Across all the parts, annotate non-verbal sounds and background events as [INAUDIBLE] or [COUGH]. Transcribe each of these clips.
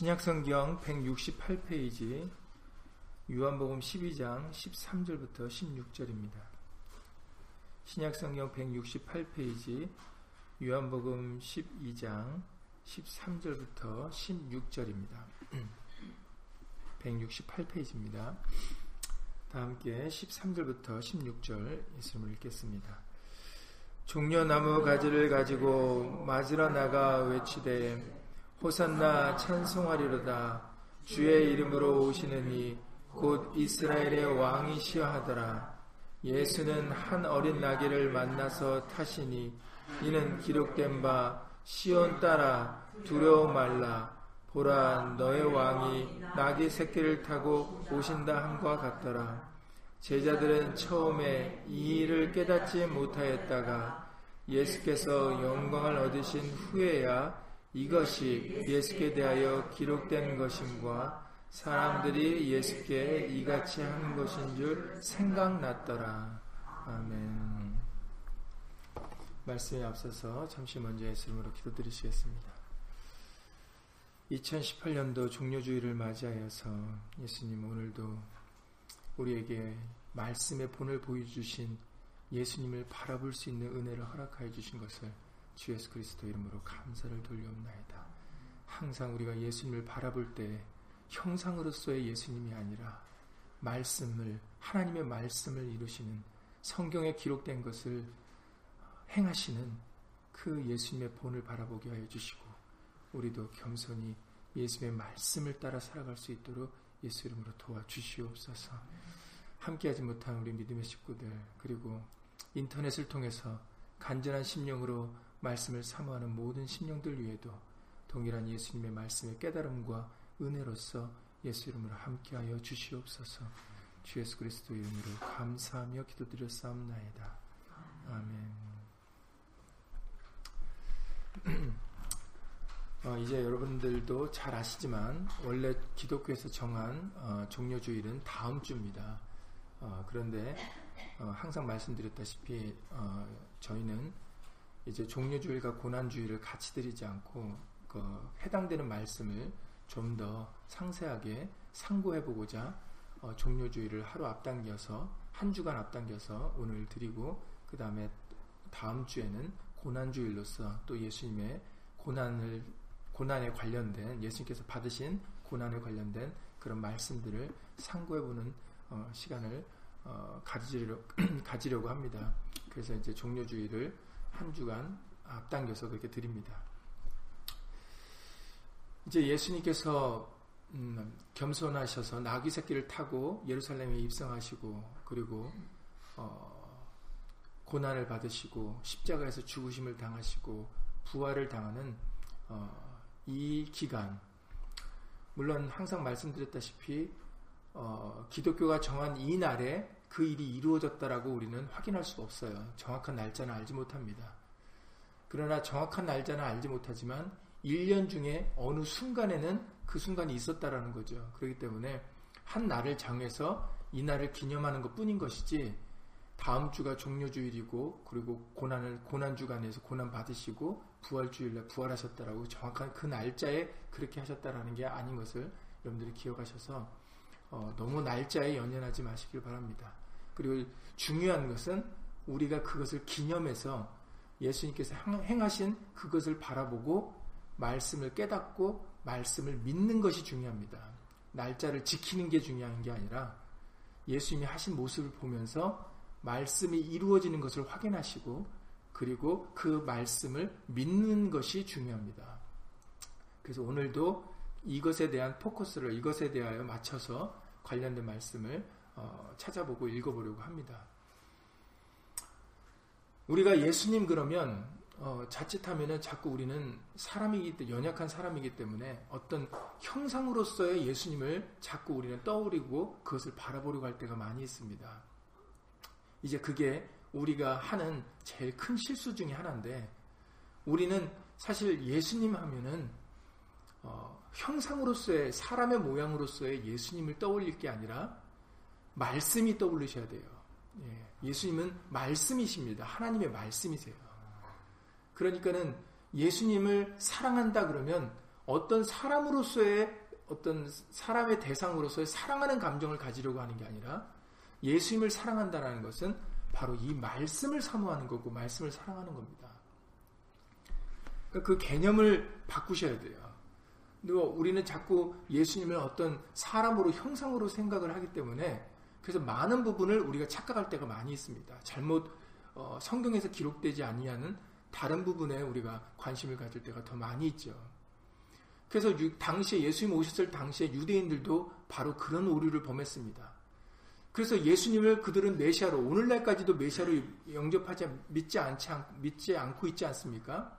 신약성경 168페이지 요한복음 12장 13절부터 16절입니다. 신약성경 168페이지 요한복음 12장 13절부터 16절입니다. 168페이지입니다. [CLEARS THROAT] 다 함께 13절부터 16절 예수님을 읽겠습니다. 종려나무 가지를 가지고 맞으러 나가 외치되 호산나 찬송하리로다. 주의 이름으로 오시는 이곧 이스라엘의 왕이시여 하더라. 예수는 한 어린 나귀를 만나서 타시니 이는 기록된 바 시온 따라 두려워 말라. 보라 너의 왕이 나귀 새끼를 타고 오신다 함과 같더라. 제자들은 처음에 이 일을 깨닫지 못하였다가 예수께서 영광을 얻으신 후에야 이것이 예수께 대하여 기록된 것임과 사람들이 예수께 이같이 하는 것인 줄 생각났더라. 아멘. 말씀에 앞서서 잠시 먼저 예수님으로 기도드리시겠습니다. 2018년도 종료주의를 맞이하여서 예수님 오늘도 우리에게 말씀의 본을 보여주신 예수님을 바라볼 수 있는 은혜를 허락하여 주신 것을 주 예수 그리스도 이름으로 감사를 돌려옵나이다. 항상 우리가 예수님을 바라볼 때 형상으로서의 예수님이 아니라 말씀을 하나님의 말씀을 이루시는 성경에 기록된 것을 행하시는 그 예수님의 본을 바라보게 하여 주시고 우리도 겸손히 예수님의 말씀을 따라 살아갈 수 있도록 예수 이름으로 도와주시옵소서. 함께하지 못한 우리 믿음의 식구들 그리고 인터넷을 통해서 간절한 심령으로 말씀을 사모하는 모든 심령들 위에도 동일한 예수님의 말씀의 깨달음과 은혜로서 예수 이름으로 함께하여 주시옵소서. 주 예수 그리스도 이름으로 감사하며 기도드렸사옵나이다. 아멘. [CLEARS THROAT] 어, 이제 여러분들도 잘 아시지만 원래 기독교에서 정한 어, 종료 주일은 다음 주입니다. 어, 그런데 어, 항상 말씀드렸다시피 어, 저희는 이제 종료주일과 고난주일을 같이 드리지 않고 그 해당되는 말씀을 좀 더 상세하게 상고해 보고자 어, 종료주일을 하루 앞당겨서 한 주간 앞당겨서 오늘 드리고 그 다음에 다음 주에는 고난주일로서 또 예수님의 고난을 고난에 관련된 예수님께서 받으신 고난에 관련된 그런 말씀들을 상고해보는 어, 시간을 어, 가지려, [CLEARS THROAT] 가지려고 합니다. 그래서 이제 종료주의를 한 주간 앞당겨서 그렇게 드립니다. 이제 예수님께서 음, 겸손하셔서 나귀 새끼를 타고 예루살렘에 입성하시고 그리고 어, 고난을 받으시고 십자가에서 죽으심을 당하시고 부활을 당하는 어, 이 기간 물론 항상 말씀드렸다시피 어, 기독교가 정한 이 날에 그 일이 이루어졌다라고 우리는 확인할 수가 없어요. 정확한 날짜는 알지 못합니다. 그러나 정확한 날짜는 알지 못하지만 1년 중에 어느 순간에는 그 순간이 있었다라는 거죠. 그렇기 때문에 한 날을 정해서 이 날을 기념하는 것 뿐인 것이지 다음 주가 종료주일이고 그리고 고난을 고난 주간에서 고난 받으시고 부활 주일날 부활하셨다라고 정확한 그 날짜에 그렇게 하셨다라는 게 아닌 것을 여러분들이 기억하셔서 어, 너무 날짜에 연연하지 마시길 바랍니다. 그리고 중요한 것은 우리가 그것을 기념해서 예수님께서 행하신 그것을 바라보고 말씀을 깨닫고 말씀을 믿는 것이 중요합니다. 날짜를 지키는 게 중요한 게 아니라 예수님이 하신 모습을 보면서 말씀이 이루어지는 것을 확인하시고 그리고 그 말씀을 믿는 것이 중요합니다. 그래서 오늘도 이것에 대한 포커스를 이것에 대하여 맞춰서 관련된 말씀을 어, 찾아보고 읽어보려고 합니다. 우리가 예수님 그러면 어, 자칫하면은 자꾸 우리는 사람이기 때문에 연약한 사람이기 때문에 어떤 형상으로서의 예수님을 자꾸 우리는 떠올리고 그것을 바라보려고 할 때가 많이 있습니다. 이제 그게 우리가 하는 제일 큰 실수 중의 하나인데 우리는 사실 예수님 하면은 어, 형상으로서의 사람의 모양으로서의 예수님을 떠올릴 게 아니라 말씀이 떠올리셔야 돼요. 예, 수님은 말씀이십니다. 하나님의 말씀이세요. 그러니까는 예수님을 사랑한다 그러면 어떤 사람으로서의 어떤 사람의 대상으로서의 사랑하는 감정을 가지려고 하는 게 아니라 예수님을 사랑한다는 것은 바로 이 말씀을 사모하는 거고 말씀을 사랑하는 겁니다. 그러니까 그 개념을 바꾸셔야 돼요. 우리는 자꾸 예수님을 어떤 사람으로 형상으로 생각을 하기 때문에 그래서 많은 부분을 우리가 착각할 때가 많이 있습니다. 잘못 어, 성경에서 기록되지 아니하는 다른 부분에 우리가 관심을 가질 때가 더 많이 있죠. 그래서 유, 당시에 예수님 오셨을 당시에 유대인들도 바로 그런 오류를 범했습니다. 그래서 예수님을 그들은 메시아로 오늘날까지도 메시아로 영접하지 믿지 않지 믿지 않고 있지 않습니까?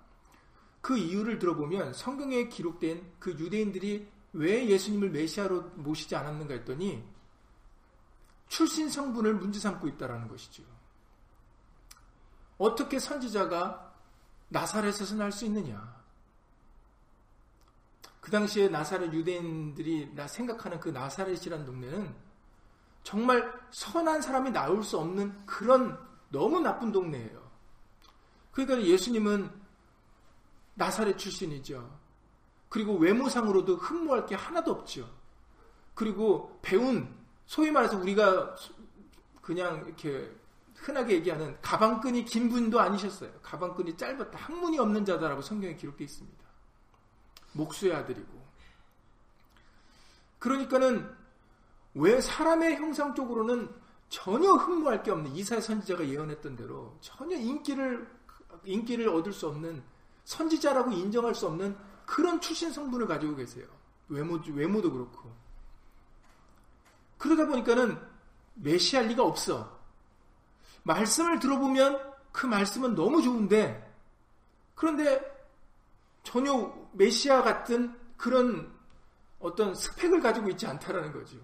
그 이유를 들어보면 성경에 기록된 그 유대인들이 왜 예수님을 메시아로 모시지 않았는가 했더니 출신 성분을 문제 삼고 있다라는 것이죠. 어떻게 선지자가 나사렛에서 날 수 있느냐? 그 당시에 나사렛 유대인들이 나 생각하는 그 나사렛이라는 동네는 정말 선한 사람이 나올 수 없는 그런 너무 나쁜 동네예요. 그러니까 예수님은 나사렛 출신이죠. 그리고 외모상으로도 흠모할 게 하나도 없죠. 그리고 배운 소위 말해서 우리가 그냥 이렇게 흔하게 얘기하는 가방끈이 긴 분도 아니셨어요. 가방끈이 짧았다. 학문이 없는 자다라고 성경에 기록되어 있습니다. 목수의 아들이고. 그러니까는 왜 사람의 형상 쪽으로는 전혀 흠모할 게 없는 이사의 선지자가 예언했던 대로 전혀 인기를 인기를 얻을 수 없는 선지자라고 인정할 수 없는 그런 출신 성분을 가지고 계세요. 외모 외모도 그렇고. 그러다 보니까는 메시할 리가 없어. 말씀을 들어보면 그 말씀은 너무 좋은데 그런데 전혀 메시아 같은 그런 어떤 스펙을 가지고 있지 않다라는 거죠.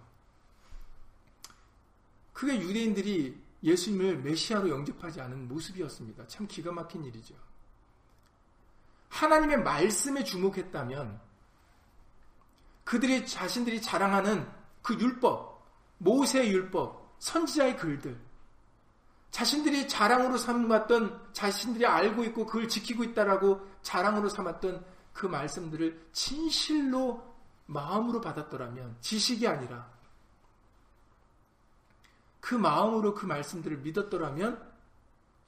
그게 유대인들이 예수님을 메시아로 영접하지 않은 모습이었습니다. 참 기가 막힌 일이죠. 하나님의 말씀에 주목했다면 그들이 자신들이 자랑하는 그 율법, 모세의 율법, 선지자의 글들, 자신들이 자랑으로 삼았던 자신들이 알고 있고 그걸 지키고 있다라고 자랑으로 삼았던 그 말씀들을 진실로 마음으로 받았더라면 지식이 아니라 그 마음으로 그 말씀들을 믿었더라면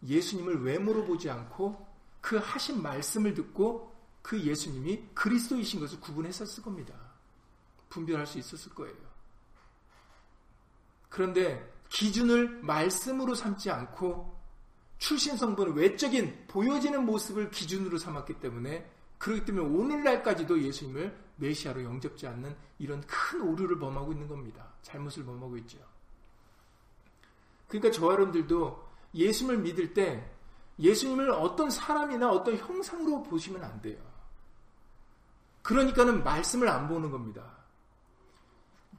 예수님을 외모로 보지 않고 그 하신 말씀을 듣고 그 예수님이 그리스도이신 것을 구분했었을 겁니다. 분별할 수 있었을 거예요. 그런데 기준을 말씀으로 삼지 않고 출신 성분을 외적인 보여지는 모습을 기준으로 삼았기 때문에 그렇기 때문에 오늘날까지도 예수님을 메시아로 영접지 않는 이런 큰 오류를 범하고 있는 겁니다. 잘못을 범하고 있죠. 그러니까 저와 여러분들도 예수님을 믿을 때 예수님을 어떤 사람이나 어떤 형상으로 보시면 안 돼요. 그러니까는 말씀을 안 보는 겁니다.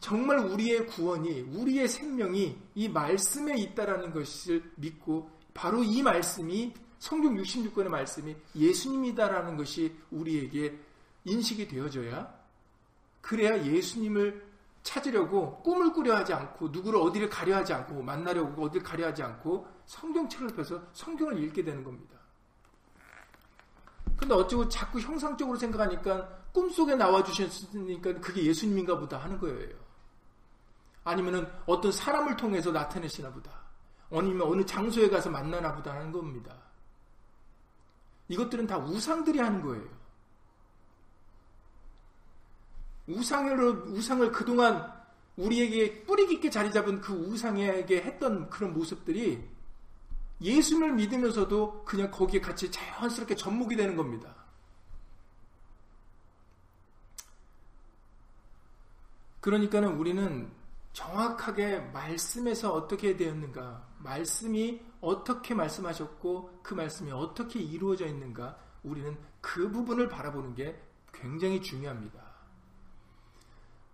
정말 우리의 구원이, 우리의 생명이 이 말씀에 있다라는 것을 믿고 바로 이 말씀이 성경 66권의 말씀이 예수님이다라는 것이 우리에게 인식이 되어져야 그래야 예수님을 찾으려고 꿈을 꾸려 하지 않고 누구를 어디를 가려 하지 않고 만나려고 어디를 가려 하지 않고 성경책을 펴서 성경을 읽게 되는 겁니다. 근데 어쩌고 자꾸 형상적으로 생각하니까 꿈속에 나와 주셨으니까 그게 예수님인가 보다 하는 거예요. 아니면은 어떤 사람을 통해서 나타내시나 보다. 아니면 어느 장소에 가서 만나나 보다 하는 겁니다. 이것들은 다 우상들이 하는 거예요. 우상으로, 우상을 그동안 우리에게 뿌리 깊게 자리 잡은 그 우상에게 했던 그런 모습들이 예수님을 믿으면서도 그냥 거기에 같이 자연스럽게 접목이 되는 겁니다. 그러니까는 우리는 정확하게 말씀에서 어떻게 되었는가, 말씀이 어떻게 말씀하셨고 그 말씀이 어떻게 이루어져 있는가, 우리는 그 부분을 바라보는 게 굉장히 중요합니다.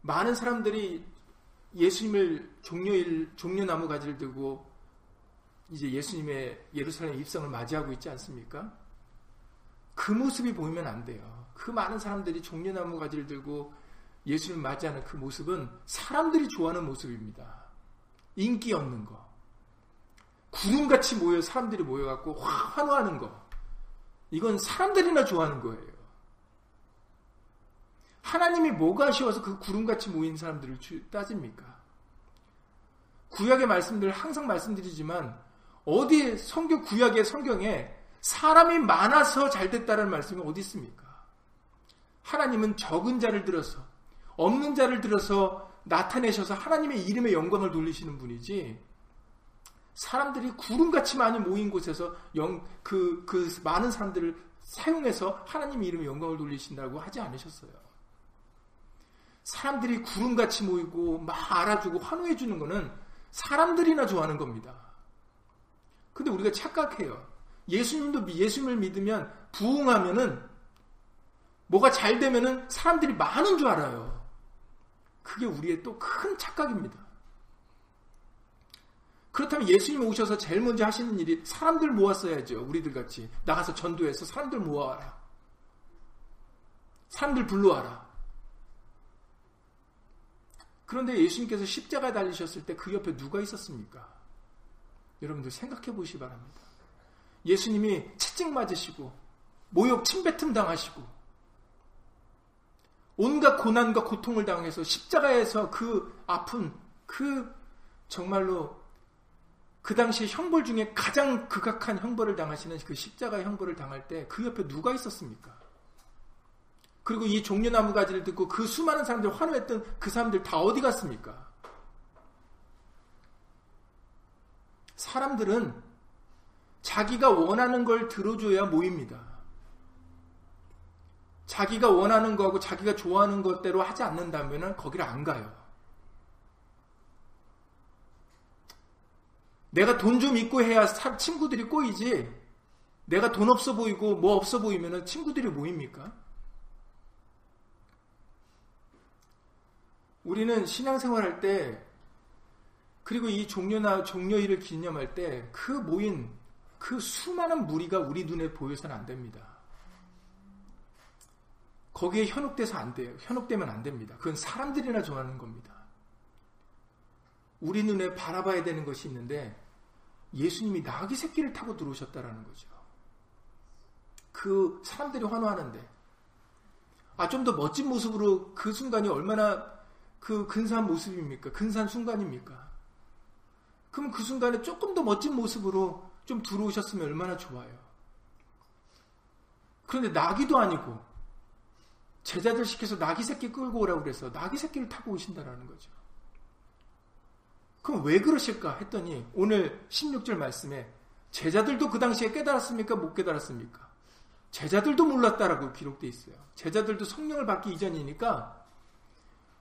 많은 사람들이 예수님을 종려일, 종려나무 가지를 들고 이제 예수님의 예루살렘 입성을 맞이하고 있지 않습니까? 그 모습이 보이면 안 돼요. 그 많은 사람들이 종려나무 가지를 들고 예수님을 맞이하는 그 모습은 사람들이 좋아하는 모습입니다. 인기 없는 거. 구름같이 모여 사람들이 모여갖고 환호하는 거. 이건 사람들이나 좋아하는 거예요. 하나님이 뭐가 아쉬워서 그 구름같이 모인 사람들을 따집니까? 구약의 말씀들 항상 말씀드리지만 어디 성경 구약의 성경에 사람이 많아서 잘 됐다는 말씀이 어디 있습니까? 하나님은 적은 자를 들어서 없는 자를 들어서 나타내셔서 하나님의 이름의 영광을 돌리시는 분이지 사람들이 구름같이 많이 모인 곳에서 영, 그, 그 많은 사람들을 사용해서 하나님의 이름의 영광을 돌리신다고 하지 않으셨어요. 사람들이 구름같이 모이고 막 알아주고 환호해 주는 거는 사람들이나 좋아하는 겁니다. 근데 우리가 착각해요. 예수님도 예수님을 믿으면 부흥하면은 뭐가 잘 되면은 사람들이 많은 줄 알아요. 그게 우리의 또 큰 착각입니다. 그렇다면 예수님 오셔서 제일 먼저 하시는 일이 사람들 모았어야죠. 우리들 같이. 나가서 전도해서 사람들 모아와라. 사람들 불러와라. 그런데 예수님께서 십자가에 달리셨을 때 그 옆에 누가 있었습니까? 여러분들 생각해 보시기 바랍니다. 예수님이 채찍 맞으시고, 모욕 침뱉음 당하시고, 온갖 고난과 고통을 당해서 십자가에서 그 아픈, 그 정말로 그 당시 형벌 중에 가장 극악한 형벌을 당하시는 그 십자가 형벌을 당할 때 그 옆에 누가 있었습니까? 그리고 이 종려나무 가지를 듣고 그 수많은 사람들 환호했던 그 사람들 다 어디 갔습니까? 사람들은 자기가 원하는 걸 들어줘야 모입니다. 자기가 원하는 거하고 자기가 좋아하는 것대로 하지 않는다면 거기를 안 가요. 내가 돈 좀 있고 해야 친구들이 꼬이지. 내가 돈 없어 보이고 뭐 없어 보이면 친구들이 모입니까? 우리는 신앙생활 할 때, 그리고 이 종료나 종료일을 기념할 때, 그 모인, 그 수많은 무리가 우리 눈에 보여서는 안 됩니다. 거기에 현혹돼서 안 돼요. 현혹되면 안 됩니다. 그건 사람들이나 좋아하는 겁니다. 우리 눈에 바라봐야 되는 것이 있는데, 예수님이 나귀 새끼를 타고 들어오셨다라는 거죠. 그 사람들이 환호하는데, 아, 좀 더 멋진 모습으로 그 순간이 얼마나 그 근사한 모습입니까? 근사한 순간입니까? 그럼 그 순간에 조금 더 멋진 모습으로 좀 들어오셨으면 얼마나 좋아요. 그런데 나귀도 아니고 제자들 시켜서 나귀 새끼 끌고 오라고 그래서 나귀 새끼를 타고 오신다라는 거죠. 그럼 왜 그러실까 했더니 오늘 16절 말씀에 제자들도 그 당시에 깨달았습니까? 못 깨달았습니까? 제자들도 몰랐다라고 기록되어 있어요. 제자들도 성령을 받기 이전이니까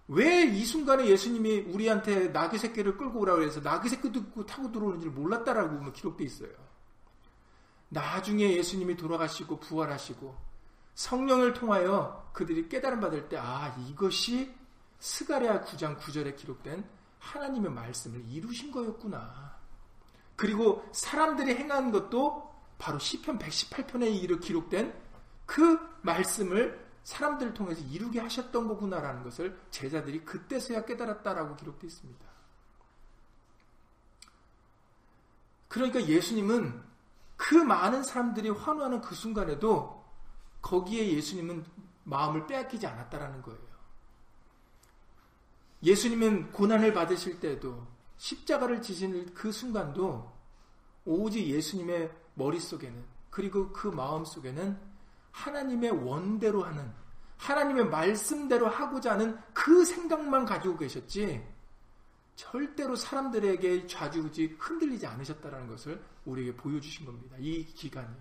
왜 이 순간에 예수님이 우리한테 나귀 새끼를 끌고 오라고 해서 나귀 새끼도 타고 들어오는 줄 몰랐다라고 뭐 기록되어 있어요. 나중에 예수님이 돌아가시고 부활하시고 성령을 통하여 그들이 깨달음 받을 때, 아, 이것이 스가랴 9장 9절에 기록된 하나님의 말씀을 이루신 거였구나. 그리고 사람들이 행한 것도 바로 시편 118편에 이르 기록된 그 말씀을 사람들을 통해서 이루게 하셨던 거구나라는 것을 제자들이 그때서야 깨달았다라고 기록되어 있습니다. 그러니까 예수님은 그 많은 사람들이 환호하는 그 순간에도 거기에 예수님은 마음을 빼앗기지 않았다라는 거예요. 예수님은 고난을 받으실 때도 십자가를 지신 그 순간도 오직 예수님의 머릿속에는 그리고 그 마음 속에는 하나님의 원대로 하는 하나님의 말씀대로 하고자 하는 그 생각만 가지고 계셨지 절대로 사람들에게 좌지우지 흔들리지 않으셨다는 것을 우리에게 보여주신 겁니다. 이 기간이.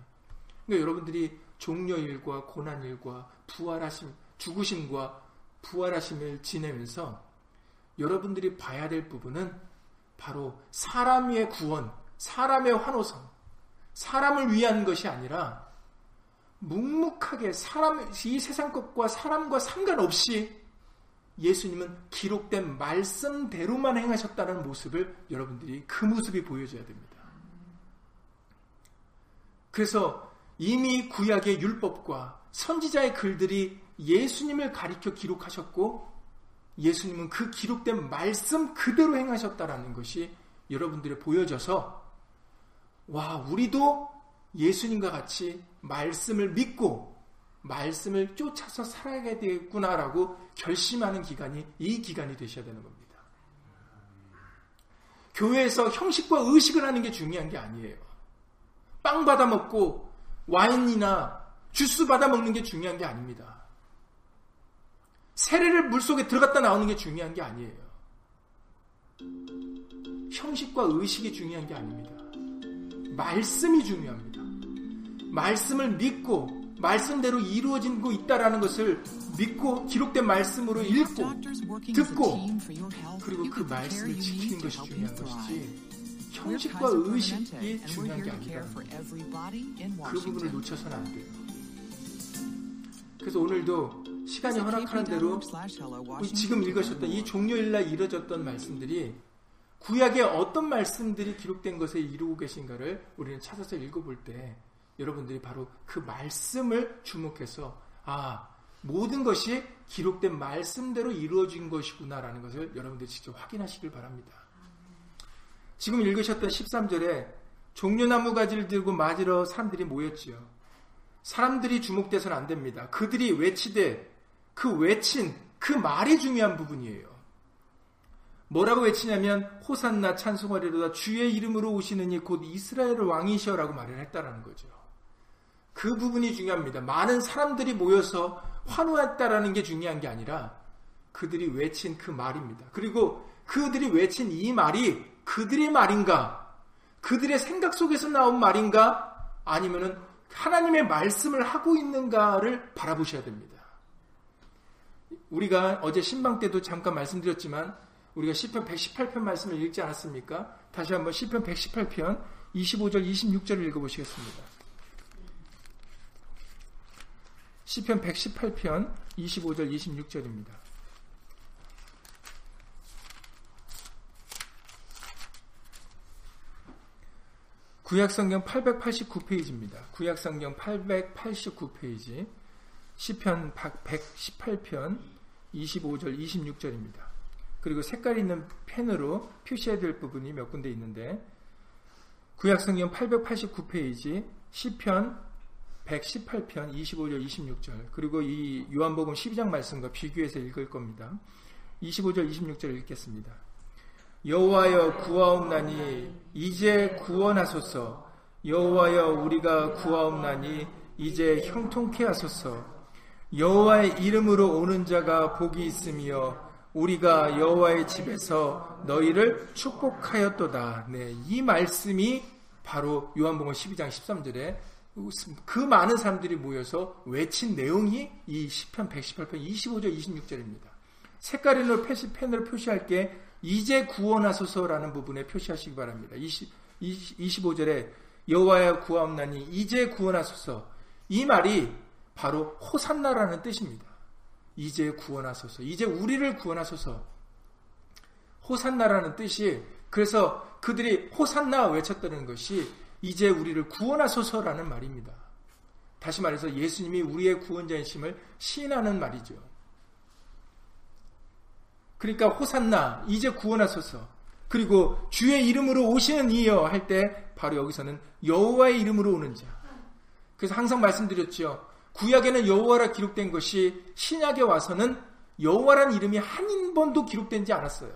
그러니까 여러분들이 종려일과 고난일과 부활하심, 죽으심과 부활하심을 지내면서 여러분들이 봐야 될 부분은 바로 사람의 구원, 사람의 환호성, 사람을 위한 것이 아니라 묵묵하게 사람, 이 세상 것과 사람과 상관없이 예수님은 기록된 말씀대로만 행하셨다는 모습을 여러분들이 그 모습이 보여줘야 됩니다. 그래서 이미 구약의 율법과 선지자의 글들이 예수님을 가리켜 기록하셨고 예수님은 그 기록된 말씀 그대로 행하셨다라는 것이 여러분들이 보여져서 와, 우리도 예수님과 같이 말씀을 믿고 말씀을 쫓아서 살아야 되겠구나라고 결심하는 기간이 이 기간이 되셔야 되는 겁니다. 교회에서 형식과 의식을 하는 게 중요한 게 아니에요. 빵 받아 먹고 와인이나 주스 받아 먹는 게 중요한 게 아닙니다. 세례를 물속에 들어갔다 나오는 게 중요한 게 아니에요. 형식과 의식이 중요한 게 아닙니다. 말씀이 중요합니다. 말씀을 믿고 말씀대로 이루어지고 있다라는 것을 믿고 기록된 말씀으로 읽고 듣고 그리고 그 말씀을 지키는 것이 중요한 것이지 형식과 의식이 중요한 게 아니다. 그 부분을 놓쳐서는 안 돼요. 그래서 오늘도 시간이 허락하는 대로 지금 읽으셨던 이 종료일날 이뤄졌던 말씀들이 구약에 어떤 말씀들이 기록된 것에 이루고 계신가를 우리는 찾아서 읽어볼 때 여러분들이 바로 그 말씀을 주목해서 아 모든 것이 기록된 말씀대로 이루어진 것이구나라는 것을 여러분들이 직접 확인하시길 바랍니다. 지금 읽으셨던 13절에 종려나무 가지를 들고 맞으러 사람들이 모였지요. 사람들이 주목돼서는 안 됩니다. 그들이 외치되 그 외친 그 말이 중요한 부분이에요. 뭐라고 외치냐면 호산나 찬송하리로다 주의 이름으로 오시느니 곧 이스라엘 왕이셔라고 말을 했다라는 거죠. 그 부분이 중요합니다. 많은 사람들이 모여서 환호했다라는 게 중요한 게 아니라 그들이 외친 그 말입니다. 그리고 그들이 외친 이 말이 그들의 말인가? 그들의 생각 속에서 나온 말인가? 아니면은 하나님의 말씀을 하고 있는가를 바라보셔야 됩니다. 우리가 어제 신방 때도 잠깐 말씀드렸지만 우리가 시편 118편 말씀을 읽지 않았습니까? 다시 한번 시편 118편 25절 26절을 읽어보시겠습니다. 시편 118편 25절 26절입니다. 구약성경 889페이지입니다. 구약성경 889페이지 시편 118편 25절 26절입니다. 그리고 색깔 있는 펜으로 표시해야 될 부분이 몇 군데 있는데 구약성경 889페이지 시편 118편 25절 26절 그리고 이 요한복음 12장 말씀과 비교해서 읽을 겁니다. 25절 26절 읽겠습니다. 여호와여 구하옵나니 이제 구원하소서 여호와여 우리가 구하옵나니 이제 형통케 하소서 여호와의 이름으로 오는 자가 복이 있으며 우리가 여호와의 집에서 너희를 축복하였도다. 네, 이 말씀이 바로 요한복음 12장 13절에 그 많은 사람들이 모여서 외친 내용이 이 10편 118편 25절 26절입니다. 색깔 있는 펜으로 표시할 게 이제 구원하소서라는 부분에 표시하시기 바랍니다. 20, 25절에 여호와여 구하옵나니 이제 구원하소서 이 말이 바로 호산나라는 뜻입니다. 이제 구원하소서 이제 우리를 구원하소서 호산나라는 뜻이 그래서 그들이 호산나 외쳤다는 것이 이제 우리를 구원하소서라는 말입니다. 다시 말해서 예수님이 우리의 구원자이심을 시인하는 말이죠. 그러니까 호산나 이제 구원하소서. 그리고 주의 이름으로 오시는 이여 할 때 바로 여기서는 여호와의 이름으로 오는 자. 그래서 항상 말씀드렸죠. 구약에는 여호와라 기록된 것이 신약에 와서는 여호와라는 이름이 한 번도 기록되지 않았어요.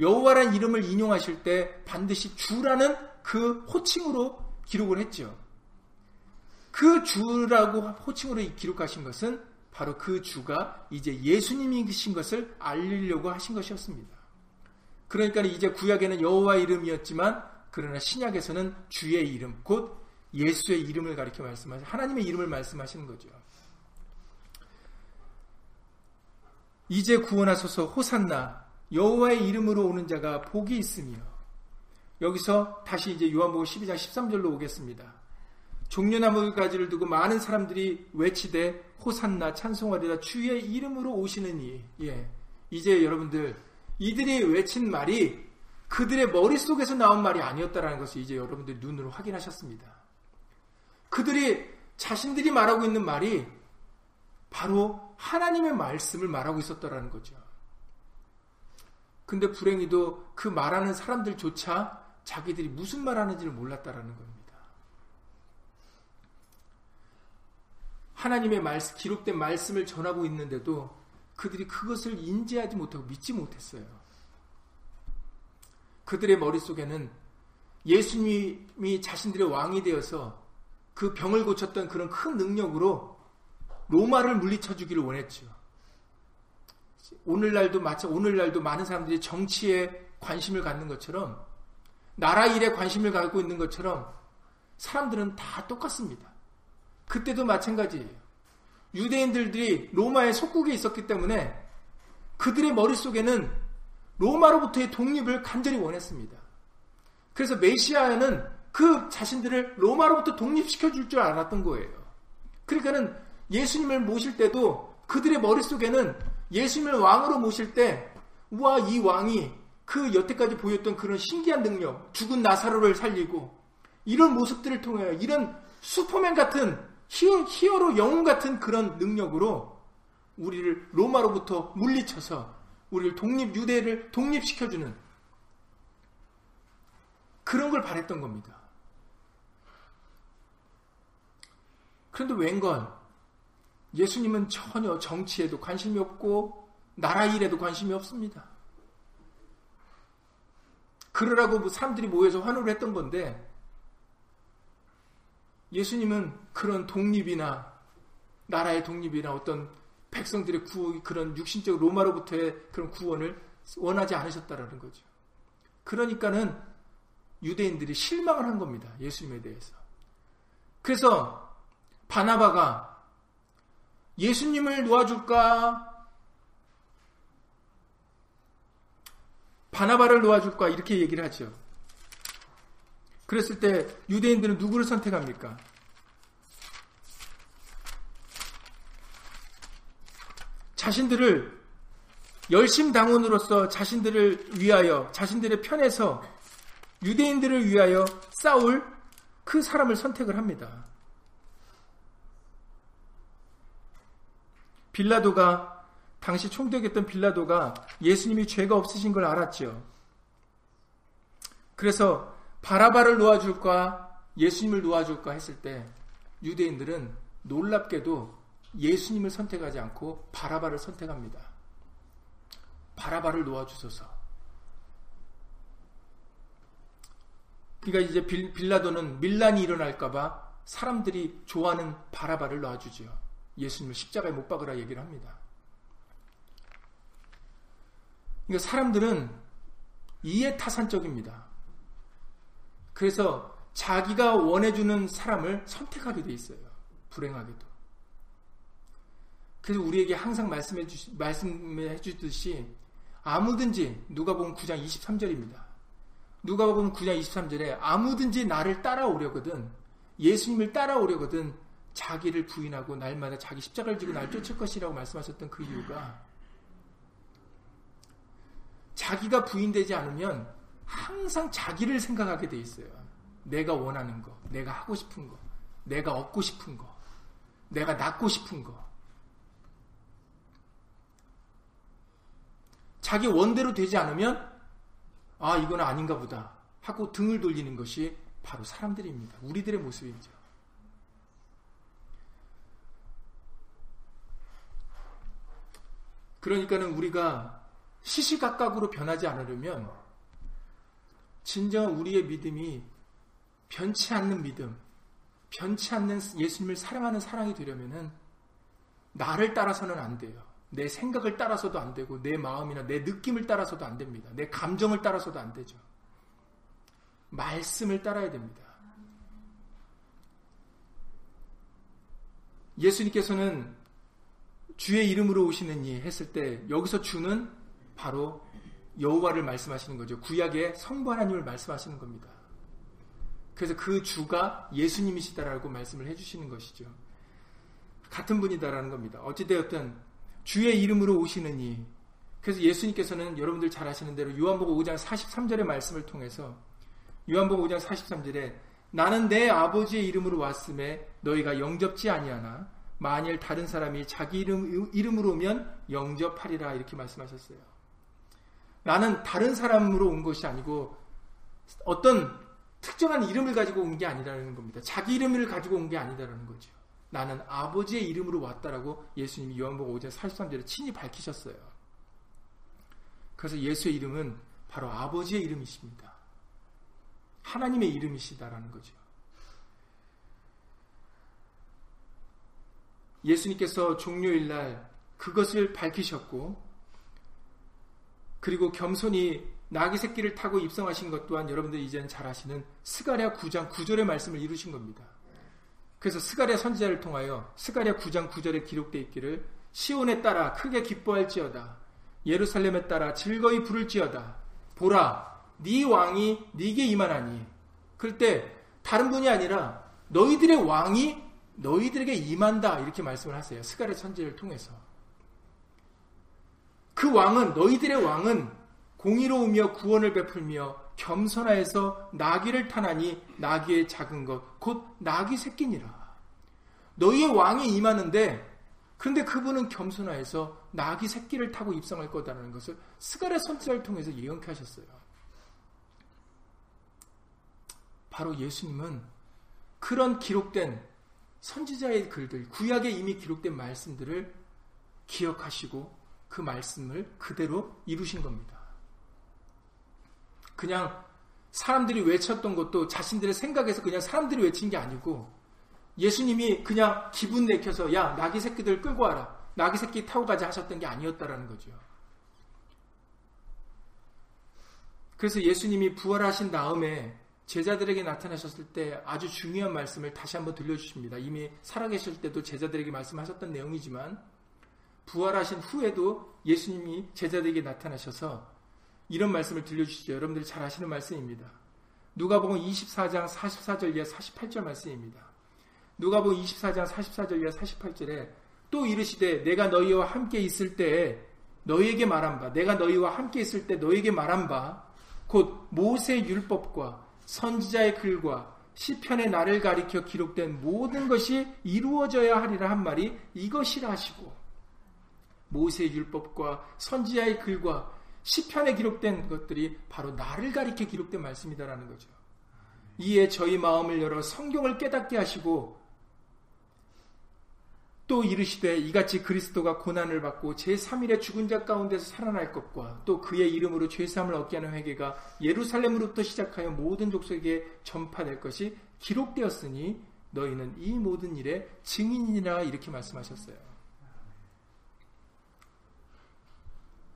여호와라는 이름을 인용하실 때 반드시 주라는 그 호칭으로 기록을 했죠. 그 주라고 호칭으로 기록하신 것은 바로 그 주가 이제 예수님이신 것을 알리려고 하신 것이었습니다. 그러니까 이제 구약에는 여호와 이름이었지만 그러나 신약에서는 주의 이름 곧 예수의 이름을 가리켜 말씀하시 하나님의 이름을 말씀하시는 거죠. 이제 구원하소서 호산나 여호와의 이름으로 오는 자가 복이 있으며 여기서 다시 이제 요한복음 12장 13절로 오겠습니다. 종려나무 가지를 두고 많은 사람들이 외치되 호산나 찬송하리라 주의 이름으로 오시느니 예. 이제 여러분들 이들이 외친 말이 그들의 머릿속에서 나온 말이 아니었다라는 것을 이제 여러분들 눈으로 확인하셨습니다. 그들이 자신들이 말하고 있는 말이 바로 하나님의 말씀을 말하고 있었다라는 거죠. 근데 불행히도 그 말하는 사람들조차 자기들이 무슨 말 하는지를 몰랐다라는 겁니다. 하나님의 말씀, 기록된 말씀을 전하고 있는데도 그들이 그것을 인지하지 못하고 믿지 못했어요. 그들의 머릿속에는 예수님이 자신들의 왕이 되어서 그 병을 고쳤던 그런 큰 능력으로 로마를 물리쳐 주기를 원했죠. 오늘날도 마찬 오늘날도 많은 사람들이 정치에 관심을 갖는 것처럼 나라 일에 관심을 갖고 있는 것처럼 사람들은 다 똑같습니다. 그때도 마찬가지예요. 유대인들이 로마의 속국에 있었기 때문에 그들의 머릿속에는 로마로부터의 독립을 간절히 원했습니다. 그래서 메시아는 그 자신들을 로마로부터 독립시켜 줄 줄 알았던 거예요. 그러니까는 예수님을 모실 때도 그들의 머릿속에는 예수님을 왕으로 모실 때, 우와, 이 왕이 그 여태까지 보였던 그런 신기한 능력, 죽은 나사로를 살리고, 이런 모습들을 통하여, 이런 슈퍼맨 같은, 히어, 히어로 영웅 같은 그런 능력으로 우리를 로마로부터 물리쳐서 우리를 독립, 유대를 독립시켜주는 그런 걸 바랬던 겁니다. 그런데 웬건 예수님은 전혀 정치에도 관심이 없고 나라 일에도 관심이 없습니다. 그러라고 뭐 사람들이 모여서 환호를 했던 건데 예수님은 그런 독립이나 나라의 독립이나 어떤 백성들의 구원 그런 육신적 로마로부터의 그런 구원을 원하지 않으셨다라는 거죠. 그러니까는 유대인들이 실망을 한 겁니다. 예수님에 대해서. 그래서 바나바가 예수님을 놓아줄까? 바나바를 놓아줄까? 이렇게 얘기를 하죠. 그랬을 때 유대인들은 누구를 선택합니까? 자신들을 열심 당원으로서 자신들을 위하여 자신들의 편에서 유대인들을 위하여 싸울 그 사람을 선택을 합니다. 빌라도가 당시 총독이었던 빌라도가 예수님이 죄가 없으신 걸 알았죠. 그래서 바라바를 놓아줄까 예수님을 놓아줄까 했을 때 유대인들은 놀랍게도 예수님을 선택하지 않고 바라바를 선택합니다. 바라바를 놓아주소서. 그러니까 이제 빌 라도는 밀란이 일어날까봐 사람들이 좋아하는 바라바를 놔주죠. 예수님을 십자가에 못 박으라 얘기를 합니다. 그러니까 사람들은 이해타산적입니다. 그래서 자기가 원해주는 사람을 선택하게 돼 있어요. 불행하게도. 그래서 우리에게 항상 말씀해 주 말씀해 주듯이 아무든지 누가 보면 9장 23절입니다. 누가 보면 9장 23절에 아무든지 나를 따라오려거든 예수님을 따라오려거든 자기를 부인하고 날마다 자기 십자가를 지고 날 쫓을 것이라고 말씀하셨던 그 이유가 자기가 부인되지 않으면 항상 자기를 생각하게 돼 있어요. 내가 원하는 거, 내가 하고 싶은 거, 내가 얻고 싶은 거, 내가 낳고 싶은 거. 자기 원대로 되지 않으면 아, 이건 아닌가 보다 하고 등을 돌리는 것이 바로 사람들입니다. 우리들의 모습이죠. 그러니까는 우리가 시시각각으로 변하지 않으려면 진정 우리의 믿음이 변치 않는 믿음, 변치 않는 예수님을 사랑하는 사랑이 되려면은 나를 따라서는 안 돼요. 내 생각을 따라서도 안 되고 내 마음이나 내 느낌을 따라서도 안 됩니다. 내 감정을 따라서도 안 되죠. 말씀을 따라야 됩니다. 예수님께서는 주의 이름으로 오시느니 했을 때 여기서 주는 바로 여호와를 말씀하시는 거죠. 구약의 성부 하나님을 말씀하시는 겁니다. 그래서 그 주가 예수님이시다라고 말씀을 해주시는 것이죠. 같은 분이다라는 겁니다. 어찌되었든 주의 이름으로 오시느니 그래서 예수님께서는 여러분들 잘 아시는 대로 요한복음 5장 43절의 말씀을 통해서 요한복음 5장 43절에 나는 내 아버지의 이름으로 왔음에 너희가 영접지 아니하나 만일 다른 사람이 자기 이름, 이름으로 오면 영접하리라 이렇게 말씀하셨어요. 나는 다른 사람으로 온 것이 아니고 어떤 특정한 이름을 가지고 온 게 아니라는 겁니다. 자기 이름을 가지고 온 게 아니다라는 거죠. 나는 아버지의 이름으로 왔다라고 예수님이 요한복음 5장 43절에 친히 밝히셨어요. 그래서 예수의 이름은 바로 아버지의 이름이십니다. 하나님의 이름이시다라는 거죠. 예수님께서 종료일 날 그것을 밝히셨고 그리고 겸손히 나귀 새끼를 타고 입성하신 것 또한 여러분들이 이제는 잘 아시는 스가랴 9장 9절의 말씀을 이루신 겁니다. 그래서 스가랴 선지자를 통하여 스가랴 9장 9절에 기록되어 있기를 시온의 딸아 크게 기뻐할지어다. 예루살렘의 딸아 즐거이 부를지어다. 보라 네 왕이 네게 임하나니. 그럴 때 다른 분이 아니라 너희들의 왕이 너희들에게 임한다. 이렇게 말씀을 하세요. 스가랴 선지를 통해서 그 왕은 너희들의 왕은 공의로우며 구원을 베풀며 겸손하여서 나귀를 타나니 나귀의 작은 것 곧 나귀 새끼니라. 너희의 왕이 임하는데 그런데 그분은 겸손하여서 나귀 새끼를 타고 입성할 거다라는 것을 스가랴 선지자를 통해서 예언케 하셨어요. 바로 예수님은 그런 기록된 선지자의 글들, 구약에 이미 기록된 말씀들을 기억하시고 그 말씀을 그대로 이루신 겁니다. 그냥 사람들이 외쳤던 것도 자신들의 생각에서 그냥 사람들이 외친 게 아니고 예수님이 그냥 기분 내켜서 야 나귀 새끼들 끌고 와라 나귀 새끼 타고 가자 하셨던 게 아니었다라는 거죠. 그래서 예수님이 부활하신 다음에 제자들에게 나타나셨을 때 아주 중요한 말씀을 다시 한번 들려주십니다. 이미 살아계실 때도 제자들에게 말씀하셨던 내용이지만 부활하신 후에도 예수님이 제자들에게 나타나셔서 이런 말씀을 들려주시죠. 여러분들이 잘 아시는 말씀입니다. 누가복음 24장 44절 이하 48절 말씀입니다. 누가복음 24장 44절 이하 48절에 또 이르시되 내가 너희와 함께 있을 때에 너희에게 말한 바 내가 너희와 함께 있을 때 너희에게 말한 바 곧 모세 율법과 선지자의 글과 시편의 나를 가리켜 기록된 모든 것이 이루어져야 하리라 한 말이 이것이라 하시고 모세의 율법과 선지자의 글과 시편에 기록된 것들이 바로 나를 가리켜 기록된 말씀이다라는 거죠. 이에 저희 마음을 열어 성경을 깨닫게 하시고 또 이르시되 이같이 그리스도가 고난을 받고 제3일에 죽은 자 가운데서 살아날 것과 또 그의 이름으로 죄사함을 얻게 하는 회개가 예루살렘으로부터 시작하여 모든 족속에게 전파될 것이 기록되었으니 너희는 이 모든 일의 증인이라 이렇게 말씀하셨어요.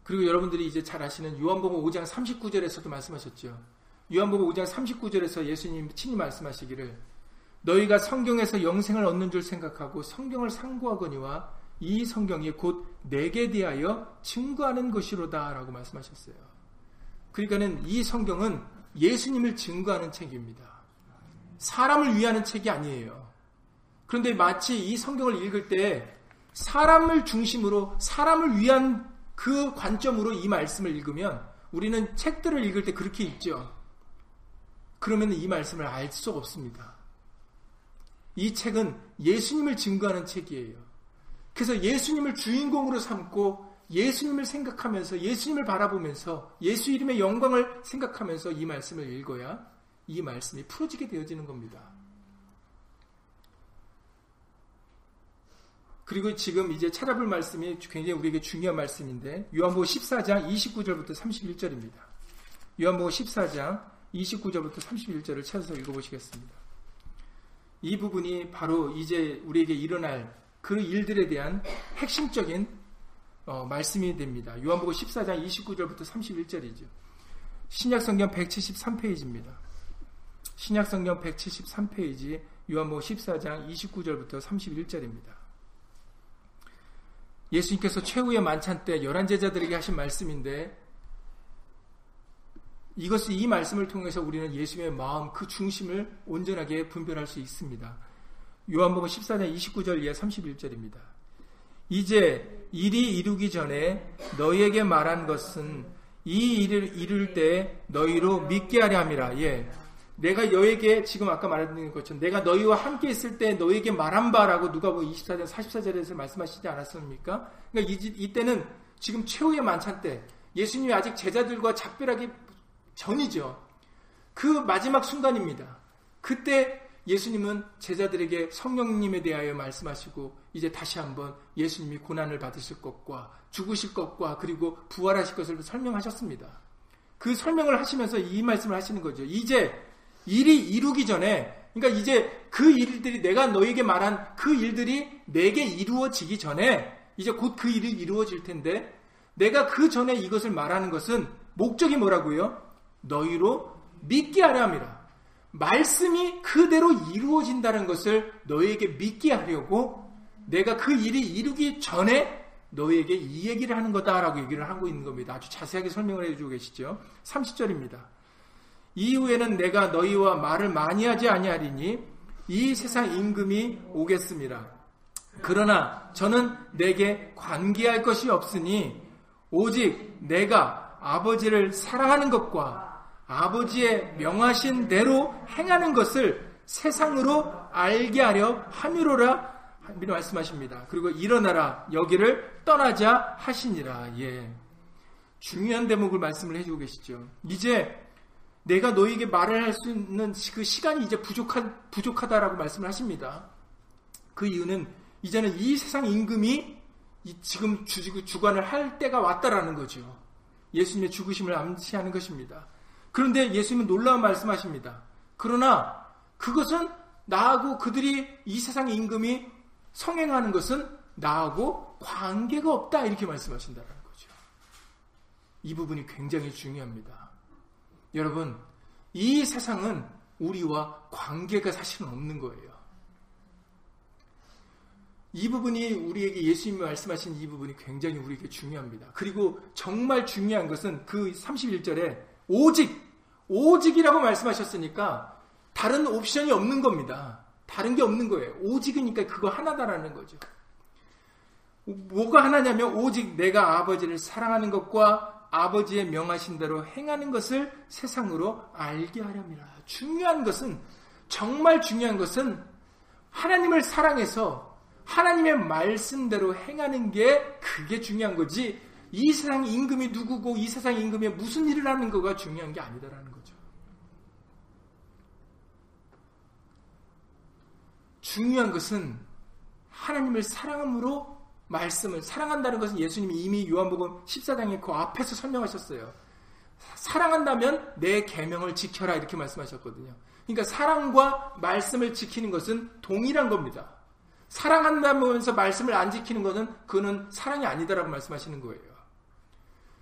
그리고 여러분들이 이제 잘 아시는 요한복음 5장 39절에서도 말씀하셨죠. 요한복음 5장 39절에서 예수님 친히 말씀하시기를 너희가 성경에서 영생을 얻는 줄 생각하고 성경을 상고하거니와 이 성경이 곧 내게 대하여 증거하는 것이로다라고 말씀하셨어요. 그러니까는 이 성경은 예수님을 증거하는 책입니다. 사람을 위하는 책이 아니에요. 그런데 마치 이 성경을 읽을 때 사람을 중심으로 사람을 위한 그 관점으로 이 말씀을 읽으면 우리는 책들을 읽을 때 그렇게 읽죠. 그러면 이 말씀을 알 수 없습니다. 이 책은 예수님을 증거하는 책이에요. 그래서 예수님을 주인공으로 삼고 예수님을 생각하면서 예수님을 바라보면서 예수 이름의 영광을 생각하면서 이 말씀을 읽어야 이 말씀이 풀어지게 되어지는 겁니다. 그리고 지금 이제 찾아볼 말씀이 굉장히 우리에게 중요한 말씀인데 요한복음 14장 29절부터 31절입니다. 요한복음 14장 29절부터 31절을 찾아서 읽어보시겠습니다. 이 부분이 바로 이제 우리에게 일어날 그 일들에 대한 핵심적인 어, 말씀이 됩니다. 요한복음 14장 29절부터 31절이죠. 신약성경 173페이지입니다. 신약성경 173페이지 요한복음 14장 29절부터 31절입니다. 예수님께서 최후의 만찬 때 열한 제자들에게 하신 말씀인데 이것을 이 말씀을 통해서 우리는 예수의 마음 그 중심을 온전하게 분별할 수 있습니다. 요한복음 14장 29절 이하 31절입니다. 이제 일이 이루기 전에 너희에게 말한 것은 이 일을 이룰 때 너희로 믿게 하려 함이라. 예. 내가 너에게 지금 아까 말했던 것처럼 내가 너희와 함께 있을 때 너희에게 말한 바라고 누가 뭐 24절 44절에서 말씀하시지 않았습니까? 그러니까 이, 이때는 지금 최후의 만찬 때 예수님이 아직 제자들과 작별하기 전이죠. 그 마지막 순간입니다. 그때 예수님은 제자들에게 성령님에 대하여 말씀하시고 이제 다시 한번 예수님이 고난을 받으실 것과 죽으실 것과 그리고 부활하실 것을 설명하셨습니다. 그 설명을 하시면서 이 말씀을 하시는 거죠. 이제 일이 이루기 전에 그러니까 이제 그 일들이 내가 너에게 말한 그 일들이 내게 이루어지기 전에 이제 곧 그 일이 이루어질 텐데 내가 그 전에 이것을 말하는 것은 목적이 뭐라고요? 너희로 믿게 하려 함이라. 말씀이 그대로 이루어진다는 것을 너에게 믿게 하려고 내가 그 일이 이루기 전에 너에게 이 얘기를 하는 거다라고 얘기를 하고 있는 겁니다. 아주 자세하게 설명을 해주고 계시죠. 30절입니다. 이후에는 내가 너희와 말을 많이 하지 아니하리니 이 세상 임금이 오겠습니다. 그러나 저는 내게 관계할 것이 없으니 오직 내가 아버지를 사랑하는 것과 아버지의 명하신 대로 행하는 것을 세상으로 알게 하려 함이로라 미리 말씀하십니다. 그리고 일어나라 여기를 떠나자 하시니라. 예. 중요한 대목을 말씀을 해주고 계시죠. 이제 내가 너에게 말을 할 수 있는 그 시간이 이제 부족한 부족하다라고 말씀을 하십니다. 그 이유는 이제는 이 세상 임금이 지금 주관을 할 때가 왔다라는 거죠. 예수님의 죽으심을 암시하는 것입니다. 그런데 예수님은 놀라운 말씀하십니다. 그러나 그것은 나하고 그들이 이 세상의 임금이 성행하는 것은 나하고 관계가 없다 이렇게 말씀하신다는 거죠. 이 부분이 굉장히 중요합니다. 여러분, 이 세상은 우리와 관계가 사실은 없는 거예요. 이 부분이 우리에게 예수님이 말씀하신 이 부분이 굉장히 우리에게 중요합니다. 그리고 정말 중요한 것은 그 31절에 오직, 오직이라고 말씀하셨으니까 다른 옵션이 없는 겁니다. 다른 게 없는 거예요. 오직이니까 그거 하나다라는 거죠. 뭐가 하나냐면 오직 내가 아버지를 사랑하는 것과 아버지의 명하신 대로 행하는 것을 세상으로 알게 하렵니다. 중요한 것은 정말 중요한 것은 하나님을 사랑해서 하나님의 말씀대로 행하는 게 그게 중요한 거지 이 세상 임금이 누구고 이 세상 임금이 무슨 일을 하는 거가 중요한 게 아니다라는 거죠. 중요한 것은 하나님을 사랑함으로 말씀을 사랑한다는 것은 예수님이 이미 요한복음 14장에 그 앞에서 설명하셨어요. 사랑한다면 내 계명을 지켜라 이렇게 말씀하셨거든요. 그러니까 사랑과 말씀을 지키는 것은 동일한 겁니다. 사랑한다면서 말씀을 안 지키는 것은 그는 사랑이 아니다라고 말씀하시는 거예요.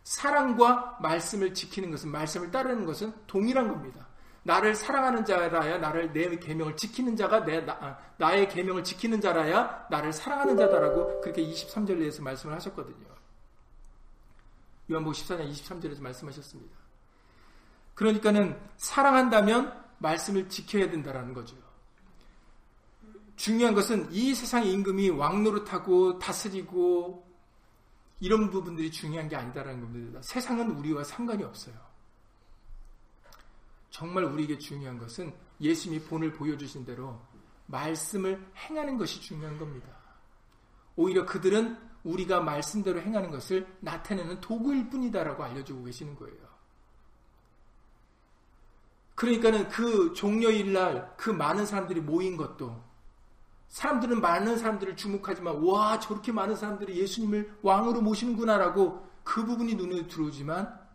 사랑과 말씀을 지키는 것은 말씀을 따르는 것은 동일한 겁니다. 나를 사랑하는 자라야 나를 내 계명을 지키는 자가 내 나, 의 계명을 지키는 자라야 나를 사랑하는 자다라고 그렇게 23절에서 말씀을 하셨거든요. 요한복음 14장 23절에서 말씀하셨습니다. 그러니까는 사랑한다면 말씀을 지켜야 된다라는 거죠. 중요한 것은 이 세상의 임금이 왕노릇하고 다스리고 이런 부분들이 중요한 게 아니다라는 겁니다. 세상은 우리와 상관이 없어요. 정말 우리에게 중요한 것은 예수님이 본을 보여주신 대로 말씀을 행하는 것이 중요한 겁니다. 오히려 그들은 우리가 말씀대로 행하는 것을 나타내는 도구일 뿐이다라고 알려주고 계시는 거예요. 그러니까는 그 종료일 날 그 많은 사람들이 모인 것도 사람들은 많은 사람들을 주목하지만 와 저렇게 많은 사람들이 예수님을 왕으로 모시는구나라고 그 부분이 눈에 들어오지만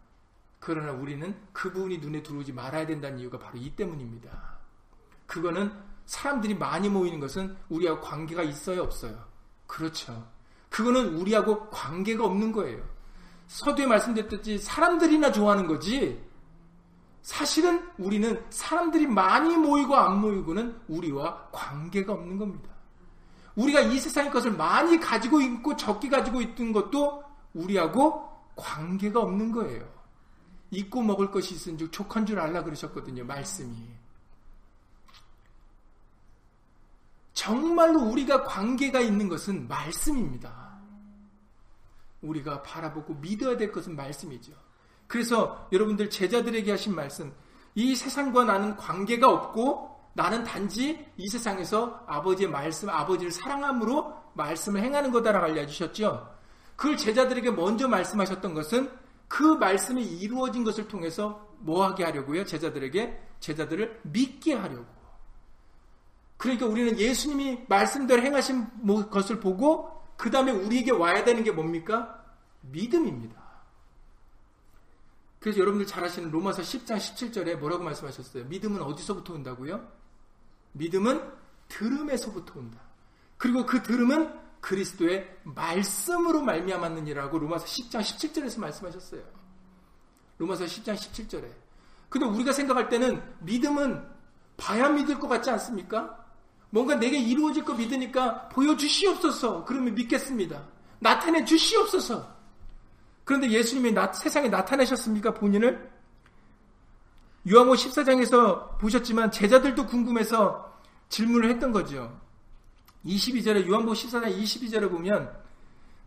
그러나 우리는 그 부분이 눈에 들어오지 말아야 된다는 이유가 바로 이 때문입니다. 그거는 사람들이 많이 모이는 것은 우리하고 관계가 있어요 없어요? 그렇죠. 그거는 우리하고 관계가 없는 거예요. 서두에 말씀드렸듯이 사람들이나 좋아하는 거지 사실은 우리는 사람들이 많이 모이고 안 모이고는 우리와 관계가 없는 겁니다. 우리가 이 세상의 것을 많이 가지고 있고 적게 가지고 있던 것도 우리하고 관계가 없는 거예요. 입고 먹을 것이 있은즉 족한 줄 알라 그러셨거든요. 말씀이. 정말로 우리가 관계가 있는 것은 말씀입니다. 우리가 바라보고 믿어야 될 것은 말씀이죠. 그래서 여러분들 제자들에게 하신 말씀, 이 세상과 나는 관계가 없고 나는 단지 이 세상에서 아버지의 말씀, 아버지를 사랑함으로 말씀을 행하는 거다라고 알려주셨죠. 그걸 제자들에게 먼저 말씀하셨던 것은 그 말씀이 이루어진 것을 통해서 뭐 하게 하려고요? 제자들에게 제자들을 믿게 하려고. 그러니까 우리는 예수님이 말씀대로 행하신 것을 보고 그 다음에 우리에게 와야 되는 게 뭡니까? 믿음입니다. 그래서 여러분들 잘 아시는 로마서 10장 17절에 뭐라고 말씀하셨어요? 믿음은 어디서부터 온다고요? 믿음은 들음에서부터 온다. 그리고 그 들음은 그리스도의 말씀으로 말미암았느니라고 로마서 10장 17절에서 말씀하셨어요. 로마서 10장 17절에. 근데 우리가 생각할 때는 믿음은 봐야 믿을 것 같지 않습니까? 뭔가 내게 이루어질 거 믿으니까 보여주시옵소서. 그러면 믿겠습니다. 나타내 주시옵소서. 그런데 예수님이 나, 세상에 나타내셨습니까? 본인을? 유황호 14장에서 보셨지만 제자들도 궁금해서 질문을 했던 거죠. 22절에 유황보 14장 22절에 보면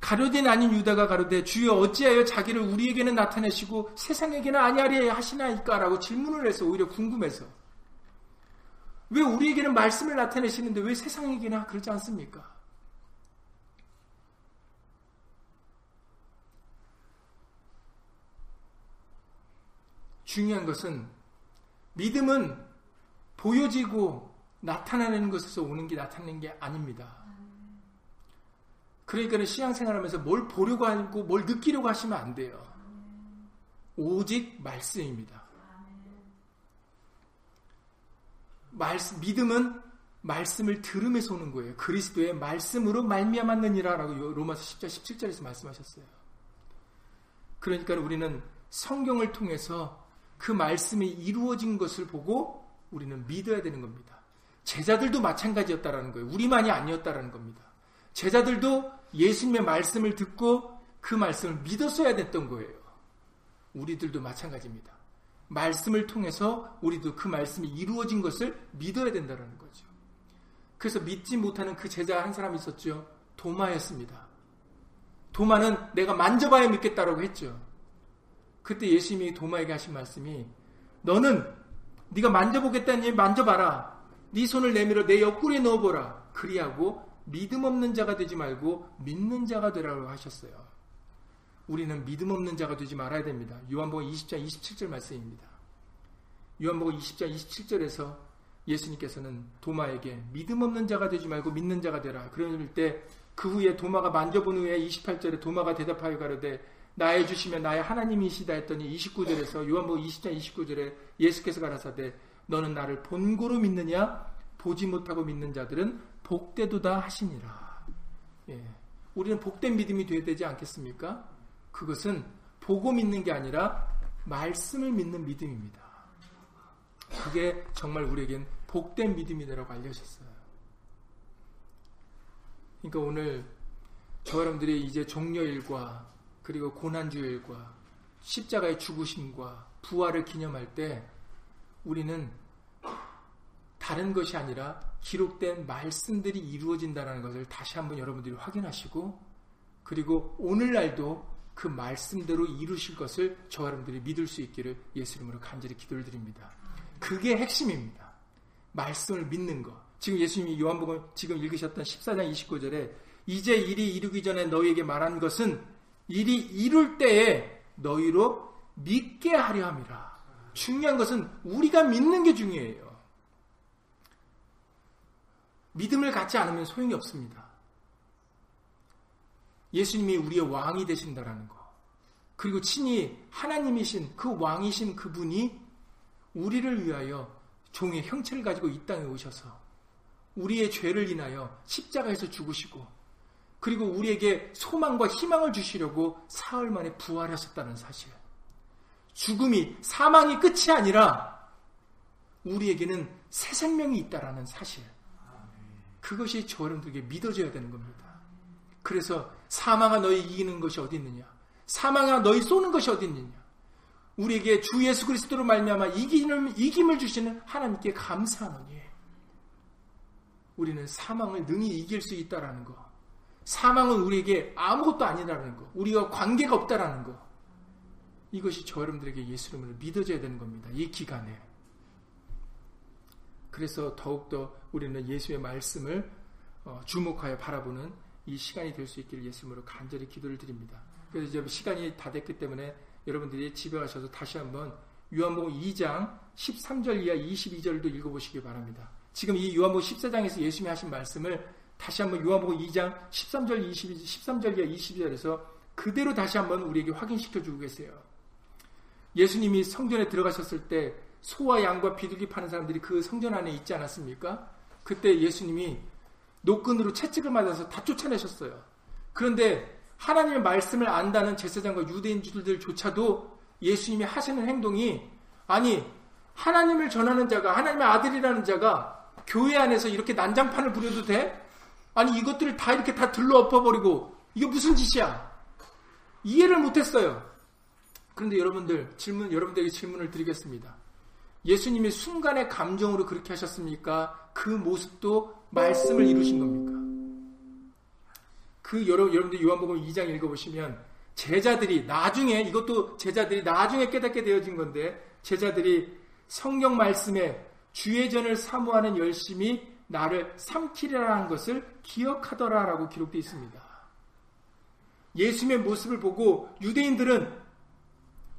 가로된 아닌 유다가 가로되 주여 어찌하여 자기를 우리에게는 나타내시고 세상에게는 아니하리 하시나이까라고 질문을 해서 오히려 궁금해서 왜 우리에게는 말씀을 나타내시는데 왜 세상에게나 그러지 않습니까? 중요한 것은 믿음은 보여지고 나타나는 것에서 오는 게 나타나는 게 아닙니다. 그러니까 신앙생활 하면서 뭘 보려고 하고 뭘 느끼려고 하시면 안 돼요. 오직 말씀입니다. 말씀, 믿음은 말씀을 들음에서 오는 거예요. 그리스도의 말씀으로 말미암았느니라라고 로마서 10장 17절에서 말씀하셨어요. 그러니까 우리는 성경을 통해서 그 말씀이 이루어진 것을 보고 우리는 믿어야 되는 겁니다. 제자들도 마찬가지였다라는 거예요. 우리만이 아니었다라는 겁니다. 제자들도 예수님의 말씀을 듣고 그 말씀을 믿었어야 됐던 거예요. 우리들도 마찬가지입니다. 말씀을 통해서 우리도 그 말씀이 이루어진 것을 믿어야 된다는 거죠. 그래서 믿지 못하는 그 제자 한 사람이 있었죠. 도마였습니다. 도마는 내가 만져봐야 믿겠다라고 했죠. 그때 예수님이 도마에게 하신 말씀이 너는 네가 만져보겠다니 만져봐라. 네 손을 내밀어 내 옆구리에 넣어보라. 그리하고 믿음 없는 자가 되지 말고 믿는 자가 되라고 하셨어요. 우리는 믿음 없는 자가 되지 말아야 됩니다. 요한복음 20장 27절 말씀입니다. 요한복음 20장 27절에서 예수님께서는 도마에게 믿음 없는 자가 되지 말고 믿는 자가 되라. 그럴 때 그 후에 도마가 만져본 후에 28절에 도마가 대답하여 가로되 나의 주시면 나의 하나님이시다 했더니 29절에서 요한복음 20장 29절에 예수께서 가라사대 너는 나를 본고로 믿느냐 보지 못하고 믿는 자들은 복되도다 하시니라. 예. 우리는 복된 믿음이 되어야 되지 않겠습니까? 그것은 보고 믿는 게 아니라 말씀을 믿는 믿음입니다. 그게 정말 우리에겐 복된 믿음이라고 알려졌어요. 그러니까 오늘 저 여러분들이 이제 종료일과 그리고 고난주일과 십자가의 죽으심과 부활을 기념할 때 우리는 다른 것이 아니라 기록된 말씀들이 이루어진다는 것을 다시 한번 여러분들이 확인하시고 그리고 오늘날도 그 말씀대로 이루실 것을 저 여러분들이 믿을 수 있기를 예수 이름으로 간절히 기도를 드립니다. 그게 핵심입니다. 말씀을 믿는 것. 지금 예수님이 요한복음 지금 읽으셨던 14장 29절에 이제 일이 이루기 전에 너희에게 말한 것은 일이 이룰 때에 너희로 믿게 하려 함이라. 중요한 것은 우리가 믿는 게 중요해요. 믿음을 갖지 않으면 소용이 없습니다. 예수님이 우리의 왕이 되신다라는 거. 그리고 친히 하나님이신 그 왕이신 그분이 우리를 위하여 종의 형체를 가지고 이 땅에 오셔서 우리의 죄를 인하여 십자가에서 죽으시고 그리고 우리에게 소망과 희망을 주시려고 사흘 만에 부활하셨다는 사실. 죽음이 사망이 끝이 아니라 우리에게는 새 생명이 있다라는 사실. 그것이 저 여러분들에게 믿어져야 되는 겁니다. 그래서 사망아 너희 이기는 것이 어디 있느냐? 사망아 너희 쏘는 것이 어디 있느냐? 우리에게 주 예수 그리스도로 말미암아 이김을, 이김을 주시는 하나님께 감사하노니 우리는 사망을 능히 이길 수 있다라는 것. 사망은 우리에게 아무것도 아니라는 거, 우리가 관계가 없다라는 거. 이것이 저 여러분들에게 예수 이름으로 믿어져야 되는 겁니다. 이 기간에. 그래서 더욱더 우리는 예수의 말씀을 어, 주목하여 바라보는 이 시간이 될 수 있기를 예수 이름으로 간절히 기도를 드립니다. 그래서 이제 시간이 다 됐기 때문에 여러분들이 집에 가셔서 다시 한번 요한복음 2장 13절 이하 22절도 읽어보시기 바랍니다. 지금 이 요한복음 14장에서 예수님이 하신 말씀을 다시 한번 요한복음 2장 13절 20 13절과 22절에서 그대로 다시 한번 우리에게 확인시켜 주고 계세요. 예수님이 성전에 들어가셨을 때 소와 양과 비둘기 파는 사람들이 그 성전 안에 있지 않았습니까? 그때 예수님이 노끈으로 채찍을 맞아서 다 쫓아내셨어요. 그런데 하나님의 말씀을 안다는 제사장과 유대인들조차도 예수님이 하시는 행동이 아니 하나님을 전하는 자가 하나님의 아들이라는 자가 교회 안에서 이렇게 난장판을 부려도 돼? 아니 이것들을 다 이렇게 다 들러 엎어버리고 이게 무슨 짓이야? 이해를 못했어요. 그런데 여러분들 질문 여러분들에게 질문을 드리겠습니다. 예수님이 순간의 감정으로 그렇게 하셨습니까? 그 모습도 말씀을 이루신 겁니까? 그 여러, 여러분들 요한복음 2장 읽어보시면 제자들이 나중에 이것도 제자들이 나중에 깨닫게 되어진 건데 제자들이 성경 말씀에 주의 전을 사모하는 열심이 나를 삼키리라는 것을 기억하더라라고 기록되어 있습니다. 예수님의 모습을 보고 유대인들은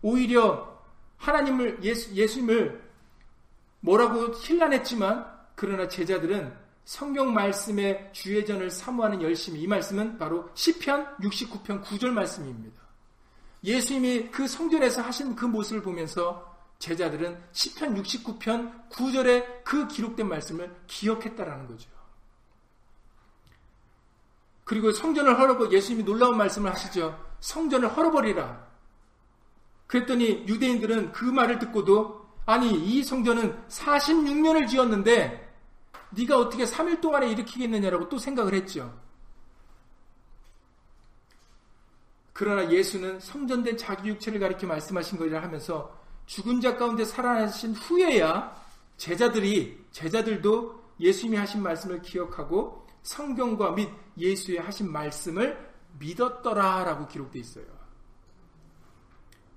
오히려 하나님을 예수, 예수님을 뭐라고 힐난했지만 그러나 제자들은 성경 말씀의 주의전을 사모하는 열심이 이 말씀은 바로 시편 69편 9절 말씀입니다. 예수님이 그 성전에서 하신 그 모습을 보면서 제자들은 시편 69편 9절에 그 기록된 말씀을 기억했다라는 거죠. 그리고 성전을 헐어버 예수님이 놀라운 말씀을 하시죠. 성전을 헐어버리라. 그랬더니 유대인들은 그 말을 듣고도 아니 이 성전은 46년을 지었는데 네가 어떻게 3일 동안에 일으키겠느냐라고 또 생각을 했죠. 그러나 예수는 성전된 자기 육체를 가리켜 말씀하신 것이라 하면서 죽은 자 가운데 살아나신 후에야 제자들이 제자들도 예수님이 하신 말씀을 기억하고 성경과 및 예수의 하신 말씀을 믿었더라라고 기록되어 있어요.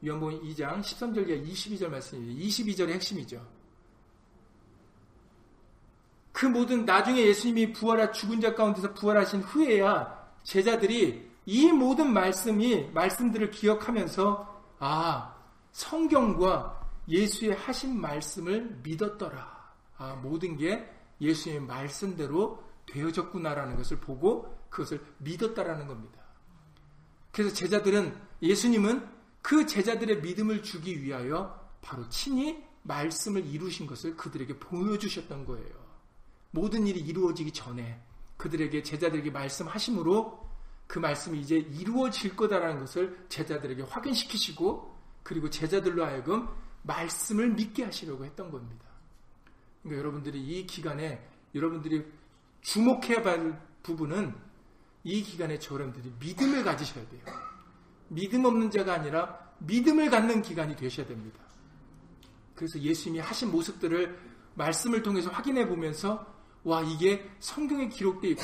요한복음 2장 13절과 22절 말씀입니다. 22절의 핵심이죠. 그 모든 나중에 예수님이 부활하 죽은 자 가운데서 부활하신 후에야 제자들이 이 모든 말씀이 말씀들을 기억하면서 아 성경과 예수의 하신 말씀을 믿었더라. 아 모든 게 예수의 말씀대로 되어졌구나라는 것을 보고 그것을 믿었다라는 겁니다. 그래서 제자들은 예수님은 그 제자들의 믿음을 주기 위하여 바로 친히 말씀을 이루신 것을 그들에게 보여주셨던 거예요. 모든 일이 이루어지기 전에 그들에게 제자들에게 말씀하심으로 그 말씀이 이제 이루어질 거다라는 것을 제자들에게 확인시키시고 그리고 제자들로 하여금 말씀을 믿게 하시려고 했던 겁니다. 그러니까 여러분들이 이 기간에 여러분들이 주목해야 할 부분은 이 기간에 저여러분들이 믿음을 가지셔야 돼요. 믿음 없는 자가 아니라 믿음을 갖는 기간이 되셔야 됩니다. 그래서 예수님이 하신 모습들을 말씀을 통해서 확인해 보면서 와 이게 성경에 기록되어 있고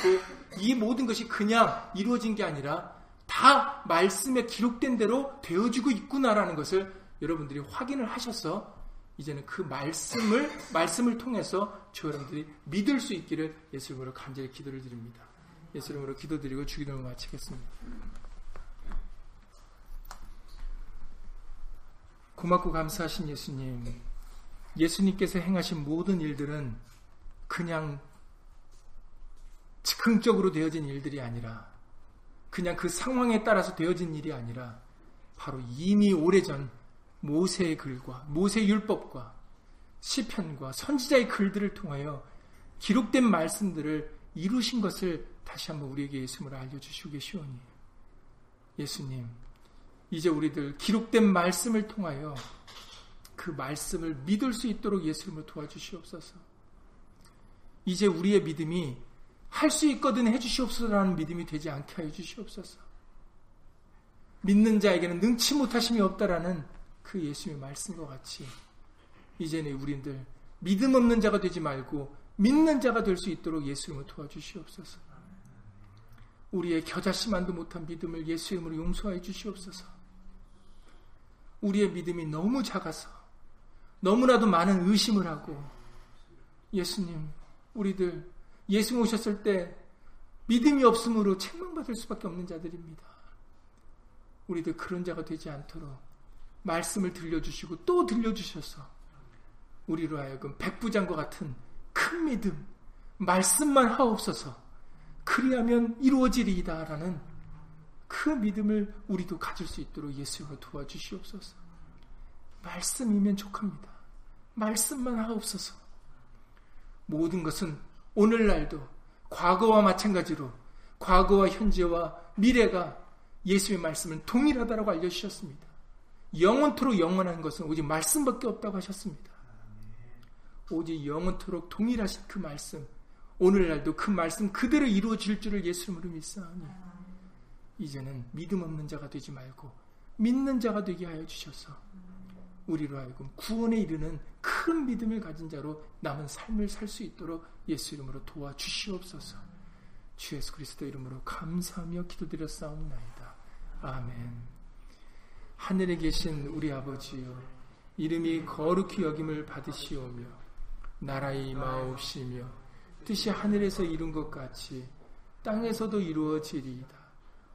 이 모든 것이 그냥 이루어진 게 아니라 다 말씀에 기록된 대로 되어지고 있구나라는 것을 여러분들이 확인을 하셔서 이제는 그 말씀을 말씀을 통해서 저 여러분들이 믿을 수 있기를 예수님으로 간절히 기도를 드립니다. 예수님으로 기도드리고 주기도를 마치겠습니다. 고맙고 감사하신 예수님. 예수님께서 행하신 모든 일들은 그냥 즉흥적으로 되어진 일들이 아니라 그냥 그 상황에 따라서 되어진 일이 아니라 바로 이미 오래전 모세의 글과 모세 율법과 시편과 선지자의 글들을 통하여 기록된 말씀들을 이루신 것을 다시 한번 우리에게 예수님을 알려주시고 계시오니 예수님 이제 우리들 기록된 말씀을 통하여 그 말씀을 믿을 수 있도록 예수님을 도와주시옵소서. 이제 우리의 믿음이 할 수 있거든 해주시옵소서라는 믿음이 되지 않게 하여 주시옵소서. 믿는 자에게는 능치 못하심이 없다라는 그 예수님의 말씀과 같이 이제는 우리들 믿음 없는 자가 되지 말고 믿는 자가 될 수 있도록 예수님을 도와주시옵소서. 우리의 겨자씨만도 못한 믿음을 예수 이름으로 용서하여 주시옵소서. 우리의 믿음이 너무 작아서 너무나도 많은 의심을 하고 예수님, 우리들 예수 오셨을 때 믿음이 없으므로 책망받을 수밖에 없는 자들입니다. 우리들 그런 자가 되지 않도록 말씀을 들려주시고 또 들려주셔서 우리로 하여금 백부장과 같은 큰 믿음, 말씀만 하옵소서. 그리하면 이루어지리이다라는 그 믿음을 우리도 가질 수 있도록 예수님을 도와주시옵소서. 말씀이면 족합니다. 말씀만 하옵소서. 모든 것은 오늘날도 과거와 마찬가지로 과거와 현재와 미래가 예수의 말씀은 동일하다라고 알려주셨습니다. 영원토록 영원한 것은 오직 말씀밖에 없다고 하셨습니다. 오직 영원토록 동일하신 그 말씀, 오늘날도 그 말씀 그대로 이루어질 줄을 예수님으로 믿사오니 이제는 믿음 없는 자가 되지 말고 믿는 자가 되게 하여 주셔서 우리로 하여금 구원에 이르는 큰 믿음을 가진 자로 남은 삶을 살 수 있도록 예수 이름으로 도와주시옵소서. 주 예수 그리스도 이름으로 감사하며 기도드렸사옵나이다. 아멘. 하늘에 계신 우리 아버지여 이름이 거룩히 여김을 받으시오며 나라의 임하옵시며 뜻이 하늘에서 이룬 것 같이 땅에서도 이루어지리이다.